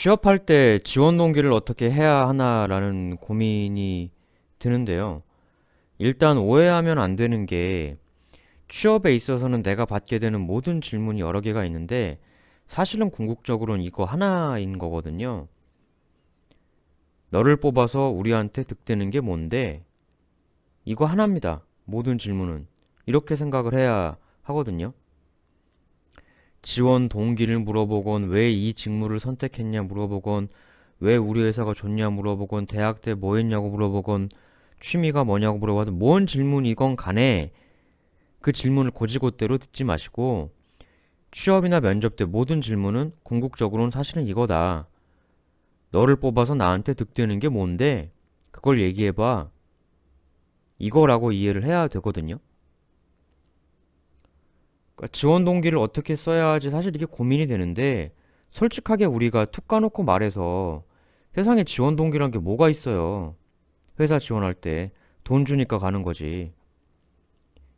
취업할 때 지원 동기를 어떻게 해야 하나라는 고민이 드는데요. 일단 오해하면 안 되는 게 취업에 있어서는 내가 받게 되는 모든 질문이 여러 개가 있는데 사실은 궁극적으로는 이거 하나인 거거든요. 너를 뽑아서 우리한테 득되는 게 뭔데? 이거 하나입니다. 모든 질문은. 이렇게 생각을 해야 하거든요. 지원 동기를 물어보건 왜 이 직무를 선택했냐 물어보건 왜 우리 회사가 좋냐 물어보건 대학 때 뭐 했냐고 물어보건 취미가 뭐냐고 물어봐도 뭔 질문이건 간에 그 질문을 고지고대로 듣지 마시고 취업이나 면접 때 모든 질문은 궁극적으로는 사실은 이거다. 너를 뽑아서 나한테 득되는 게 뭔데? 그걸 얘기해봐. 이거라고 이해를 해야 되거든요. 그러니까 지원 동기를 어떻게 써야 할지 사실 이게 고민이 되는데 솔직하게 우리가 툭 까놓고 말해서 세상에 지원 동기란 게 뭐가 있어요. 회사 지원할 때 돈 주니까 가는 거지.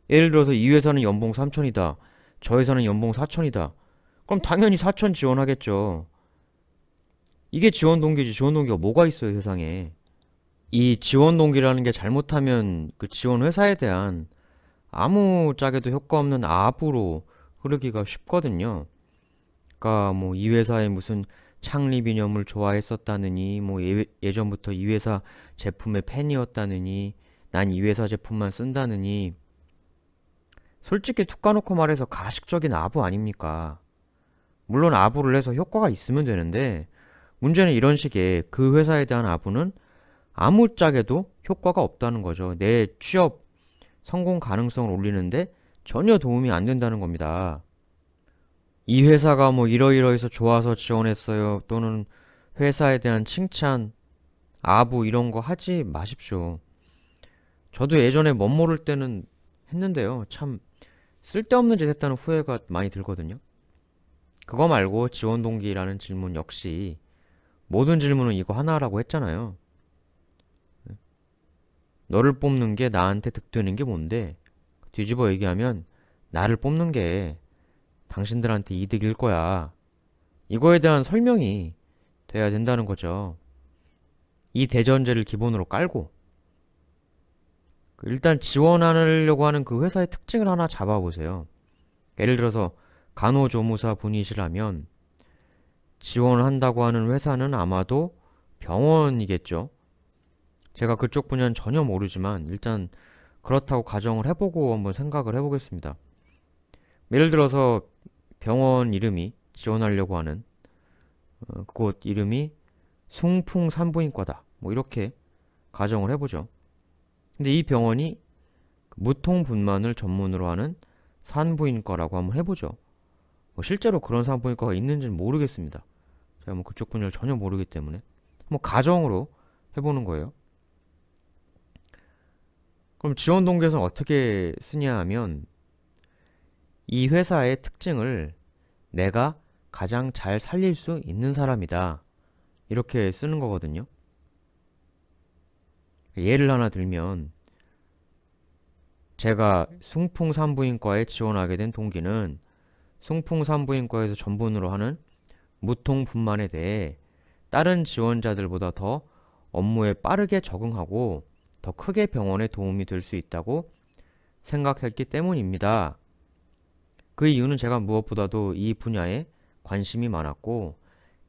예를 들어서 이 회사는 연봉 3천이다. 저 회사는 연봉 4천이다. 그럼 당연히 4천 지원하겠죠. 이게 지원 동기지. 지원 동기가 뭐가 있어요, 세상에. 이 지원 동기라는 게 잘못하면 그 지원 회사에 대한 아무 짝에도 효과 없는 아부로 흐르기가 쉽거든요. 그러니까 뭐 이 회사의 무슨 창립 이념을 좋아했었다느니 뭐 예, 예전부터 이 회사 제품의 팬이었다느니 난 이 회사 제품만 쓴다느니 솔직히 툭 까놓고 말해서 가식적인 아부 아닙니까? 물론 아부를 해서 효과가 있으면 되는데 문제는 이런 식의 그 회사에 대한 아부는 아무 짝에도 효과가 없다는 거죠. 내 취업 성공 가능성을 올리는데 전혀 도움이 안 된다는 겁니다. 이 회사가 뭐 이러이러해서 좋아서 지원했어요. 또는 회사에 대한 칭찬, 아부 이런 거 하지 마십시오. 저도 예전에 멋 모를 때는 했는데요. 참 쓸데없는 짓 했다는 후회가 많이 들거든요. 그거 말고 지원 동기라는 질문 역시 모든 질문은 이거 하나라고 했잖아요. 너를 뽑는 게 나한테 득되는 게 뭔데? 뒤집어 얘기하면 나를 뽑는 게 당신들한테 이득일 거야. 이거에 대한 설명이 돼야 된다는 거죠. 이 대전제를 기본으로 깔고 그 일단 지원하려고 하는 그 회사의 특징을 하나 잡아보세요. 예를 들어서 간호조무사 분이시라면 지원을 한다고 하는 회사는 아마도 병원이겠죠. 제가 그쪽 분야는 전혀 모르지만 일단 그렇다고 가정을 해보고 한번 생각을 해보겠습니다. 예를 들어서 병원 이름이 지원하려고 하는 어, 그곳 이름이 숭풍 산부인과다. 뭐 이렇게 가정을 해보죠. 근데 이 병원이 무통분만을 전문으로 하는 산부인과라고 한번 해보죠. 뭐 실제로 그런 산부인과가 있는지는 모르겠습니다. 제가 뭐 그쪽 분야를 전혀 모르기 때문에 뭐 가정으로 해보는 거예요. 그럼 지원 동기에서 어떻게 쓰냐 하면 이 회사의 특징을 내가 가장 잘 살릴 수 있는 사람이다. 이렇게 쓰는 거거든요. 예를 하나 들면 제가 숭풍산부인과에 지원하게 된 동기는 숭풍산부인과에서 전문으로 하는 무통분만에 대해 다른 지원자들보다 더 업무에 빠르게 적응하고 더 크게 병원에 도움이 될 수 있다고 생각했기 때문입니다. 그 이유는 제가 무엇보다도 이 분야에 관심이 많았고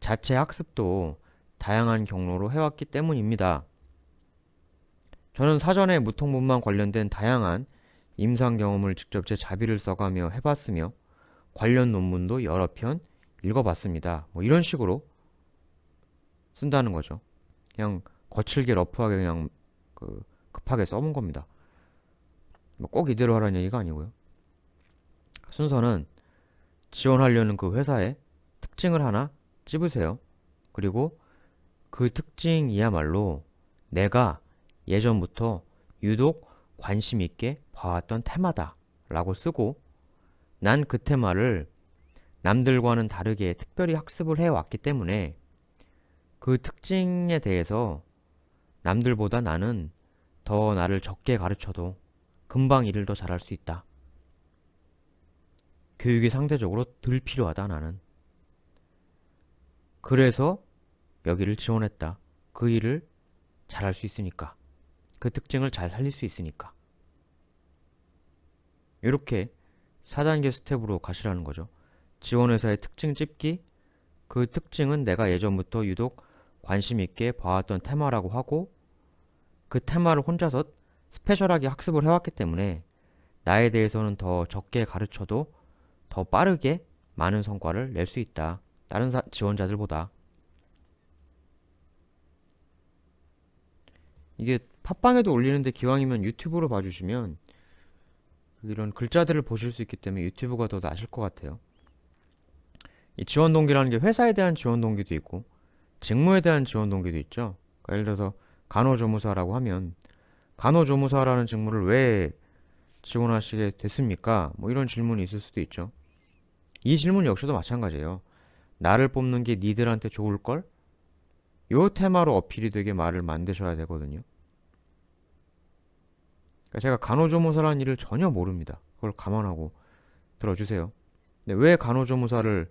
자체 학습도 다양한 경로로 해왔기 때문입니다. 저는 사전에 무통분만 관련된 다양한 임상 경험을 직접 제 자비를 써가며 해봤으며 관련 논문도 여러 편 읽어봤습니다. 뭐 이런 식으로 쓴다는 거죠. 그냥 거칠게 러프하게 그냥 그 급하게 써본 겁니다. 뭐꼭 이대로 하라는 얘기가 아니고요. 순서는 지원하려는 그 회사의 특징을 하나 찝으세요. 그리고 그 특징이야말로 내가 예전부터 유독 관심 있게 봐왔던 테마다 라고 쓰고 난 그 테마를 남들과는 다르게 특별히 학습을 해왔기 때문에 그 특징에 대해서 남들보다 나는 더 나를 적게 가르쳐도 금방 일을 더 잘할 수 있다. 교육이 상대적으로 덜 필요하다, 나는. 그래서 여기를 지원했다. 그 일을 잘할 수 있으니까. 그 특징을 잘 살릴 수 있으니까. 이렇게 4단계 스텝으로 가시라는 거죠. 지원회사의 특징 찝기. 그 특징은 내가 예전부터 유독 관심 있게 봐왔던 테마라고 하고 그 테마를 혼자서 스페셜하게 학습을 해왔기 때문에 나에 대해서는 더 적게 가르쳐도 더 빠르게 많은 성과를 낼 수 있다. 다른 사- 지원자들보다. 이게 팟빵에도 올리는데 기왕이면 유튜브로 봐주시면 이런 글자들을 보실 수 있기 때문에 유튜브가 더 나으실 것 같아요. 이 지원 동기라는 게 회사에 대한 지원 동기도 있고 직무에 대한 지원 동기도 있죠. 그러니까 예를 들어서 간호조무사라고 하면 간호조무사라는 직무를 왜 지원하시게 됐습니까? 뭐 이런 질문이 있을 수도 있죠. 이 질문 역시도 마찬가지예요. 나를 뽑는 게 니들한테 좋을 걸? 요 테마로 어필이 되게 말을 만드셔야 되거든요. 그러니까 제가 간호조무사라는 일을 전혀 모릅니다. 그걸 감안하고 들어주세요. 근데 왜 간호조무사를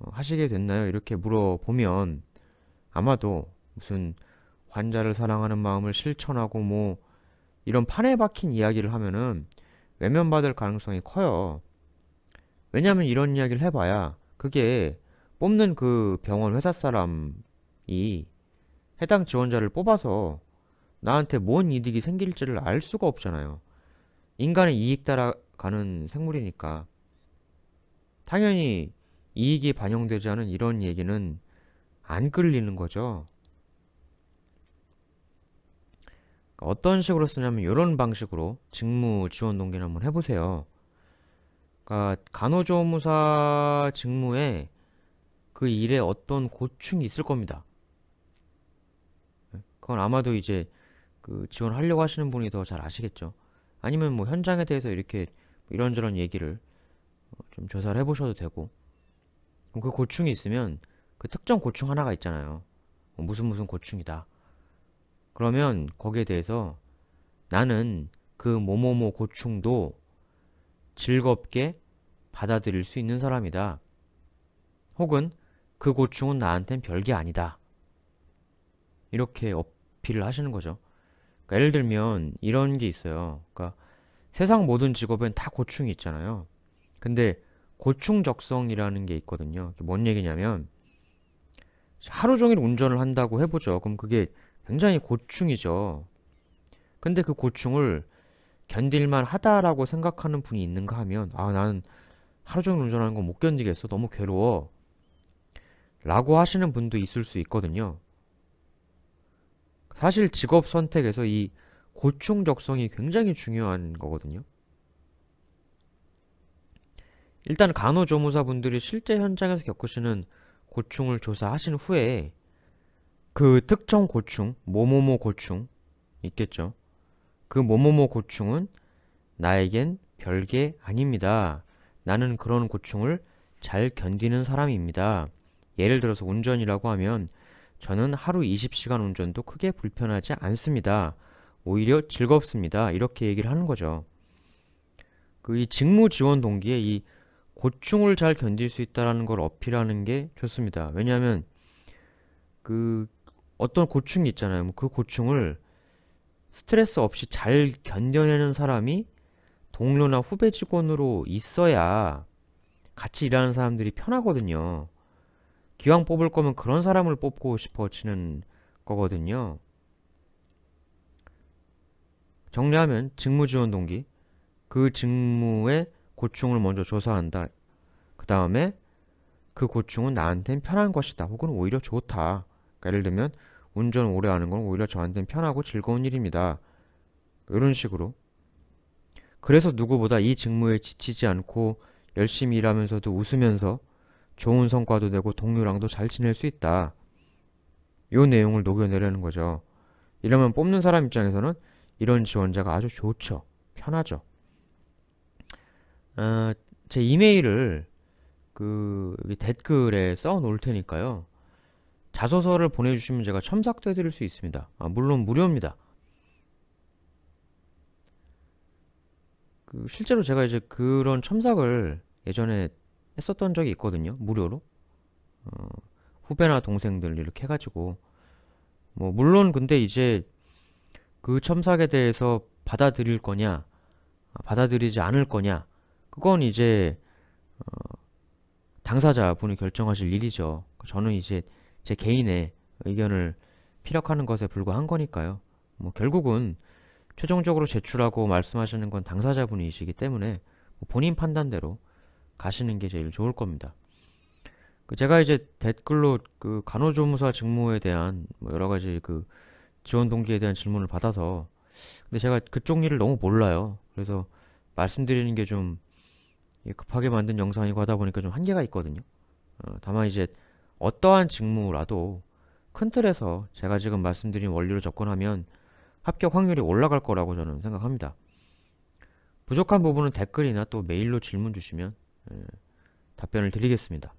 어, 하시게 됐나요? 이렇게 물어보면 아마도 무슨 환자를 사랑하는 마음을 실천하고 뭐 이런 판에 박힌 이야기를 하면은 외면받을 가능성이 커요. 왜냐하면 이런 이야기를 해봐야 그게 뽑는 그 병원 회사 사람이 해당 지원자를 뽑아서 나한테 뭔 이득이 생길지를 알 수가 없잖아요. 인간의 이익 따라가는 생물이니까. 당연히 이익이 반영되지 않은 이런 얘기는 안 끌리는 거죠. 어떤 식으로 쓰냐면 이런 방식으로 직무 지원 동기를 한번 해보세요. 그러니까 간호조무사 직무에 그 일에 어떤 고충이 있을 겁니다. 그건 아마도 이제 그 지원하려고 하시는 분이 더 잘 아시겠죠. 아니면 뭐 현장에 대해서 이렇게 이런저런 얘기를 어, 좀 조사를 해보셔도 되고 그 고충이 있으면 그 특정 고충 하나가 있잖아요. 뭐 무슨 무슨 고충이다. 그러면 거기에 대해서 나는 그 뭐뭐뭐 고충도 즐겁게 받아들일 수 있는 사람이다. 혹은 그 고충은 나한텐 별게 아니다. 이렇게 어필을 하시는 거죠. 그러니까 예를 들면 이런 게 있어요. 그러니까 세상 모든 직업엔 다 고충이 있잖아요. 근데 고충 적성이라는 게 있거든요. 뭔 얘기냐면 하루 종일 운전을 한다고 해보죠. 그럼 그게 굉장히 고충이죠. 근데 그 고충을 견딜만 하다라고 생각하는 분이 있는가 하면 아 나는 하루 종일 운전하는 거못 견디겠어. 너무 괴로워. 라고 하시는 분도 있을 수 있거든요. 사실 직업 선택에서 이 고충 적성이 굉장히 중요한 거거든요. 일단 간호조무사분들이 실제 현장에서 겪으시는 고충을 조사하신 후에 그 특정 고충, 뭐뭐뭐 고충 있겠죠. 그 뭐뭐뭐 고충은 나에겐 별게 아닙니다. 나는 그런 고충을 잘 견디는 사람입니다. 예를 들어서 운전이라고 하면 저는 하루 20시간 운전도 크게 불편하지 않습니다. 오히려 즐겁습니다. 이렇게 얘기를 하는 거죠. 그 이 직무 지원 동기에 이 고충을 잘 견딜 수 있다라는 걸 어필하는 게 좋습니다. 왜냐하면 그 어떤 고충이 있잖아요. 뭐그 고충을 스트레스 없이 잘 견뎌내는 사람이 동료나 후배 직원으로 있어야 같이 일하는 사람들이 편하거든요. 기왕 뽑을 거면 그런 사람을 뽑고 싶어지는 거거든요. 정리하면 직무 지원 동기. 그 직무의 고충을 먼저 조사한다. 그 다음에 그 고충은 나한텐 편한 것이다. 혹은 오히려 좋다. 그러니까 예를 들면 운전 오래 하는 건 오히려 저한테는 편하고 즐거운 일입니다. 이런 식으로. 그래서 누구보다 이 직무에 지치지 않고 열심히 일하면서도 웃으면서 좋은 성과도 내고 동료랑도 잘 지낼 수 있다. 요 내용을 녹여내려는 거죠. 이러면 뽑는 사람 입장에서는 이런 지원자가 아주 좋죠. 편하죠. 어, 제 이메일을 그 댓글에 써 놓을 테니까요. 자소서를 보내주시면 제가 첨삭도 해드릴 수 있습니다. 아, 물론 무료입니다. 그 실제로 제가 이제 그런 첨삭을 예전에 했었던 적이 있거든요. 무료로. 어, 후배나 동생들 이렇게 해가지고 뭐 물론 근데 이제 그 첨삭에 대해서 받아들일 거냐 아, 받아들이지 않을 거냐 그건 이제 당사자분이 결정하실 일이죠. 저는 이제 제 개인의 의견을 피력하는 것에 불과한 거니까요. 뭐 결국은 최종적으로 제출하고 말씀하시는 건 당사자분이시기 때문에 뭐 본인 판단대로 가시는 게 제일 좋을 겁니다. 그 제가 이제 댓글로 그 간호조무사 직무에 대한 뭐 여러 가지 그 지원 동기에 대한 질문을 받아서 근데 제가 그쪽 일을 너무 몰라요. 그래서 말씀드리는 게 좀 급하게 만든 영상이고 하다 보니까 좀 한계가 있거든요. 어, 다만 이제 어떠한 직무라도 큰 틀에서 제가 지금 말씀드린 원리로 접근하면 합격 확률이 올라갈 거라고 저는 생각합니다. 부족한 부분은 댓글이나 또 메일로 질문 주시면 예, 답변을 드리겠습니다.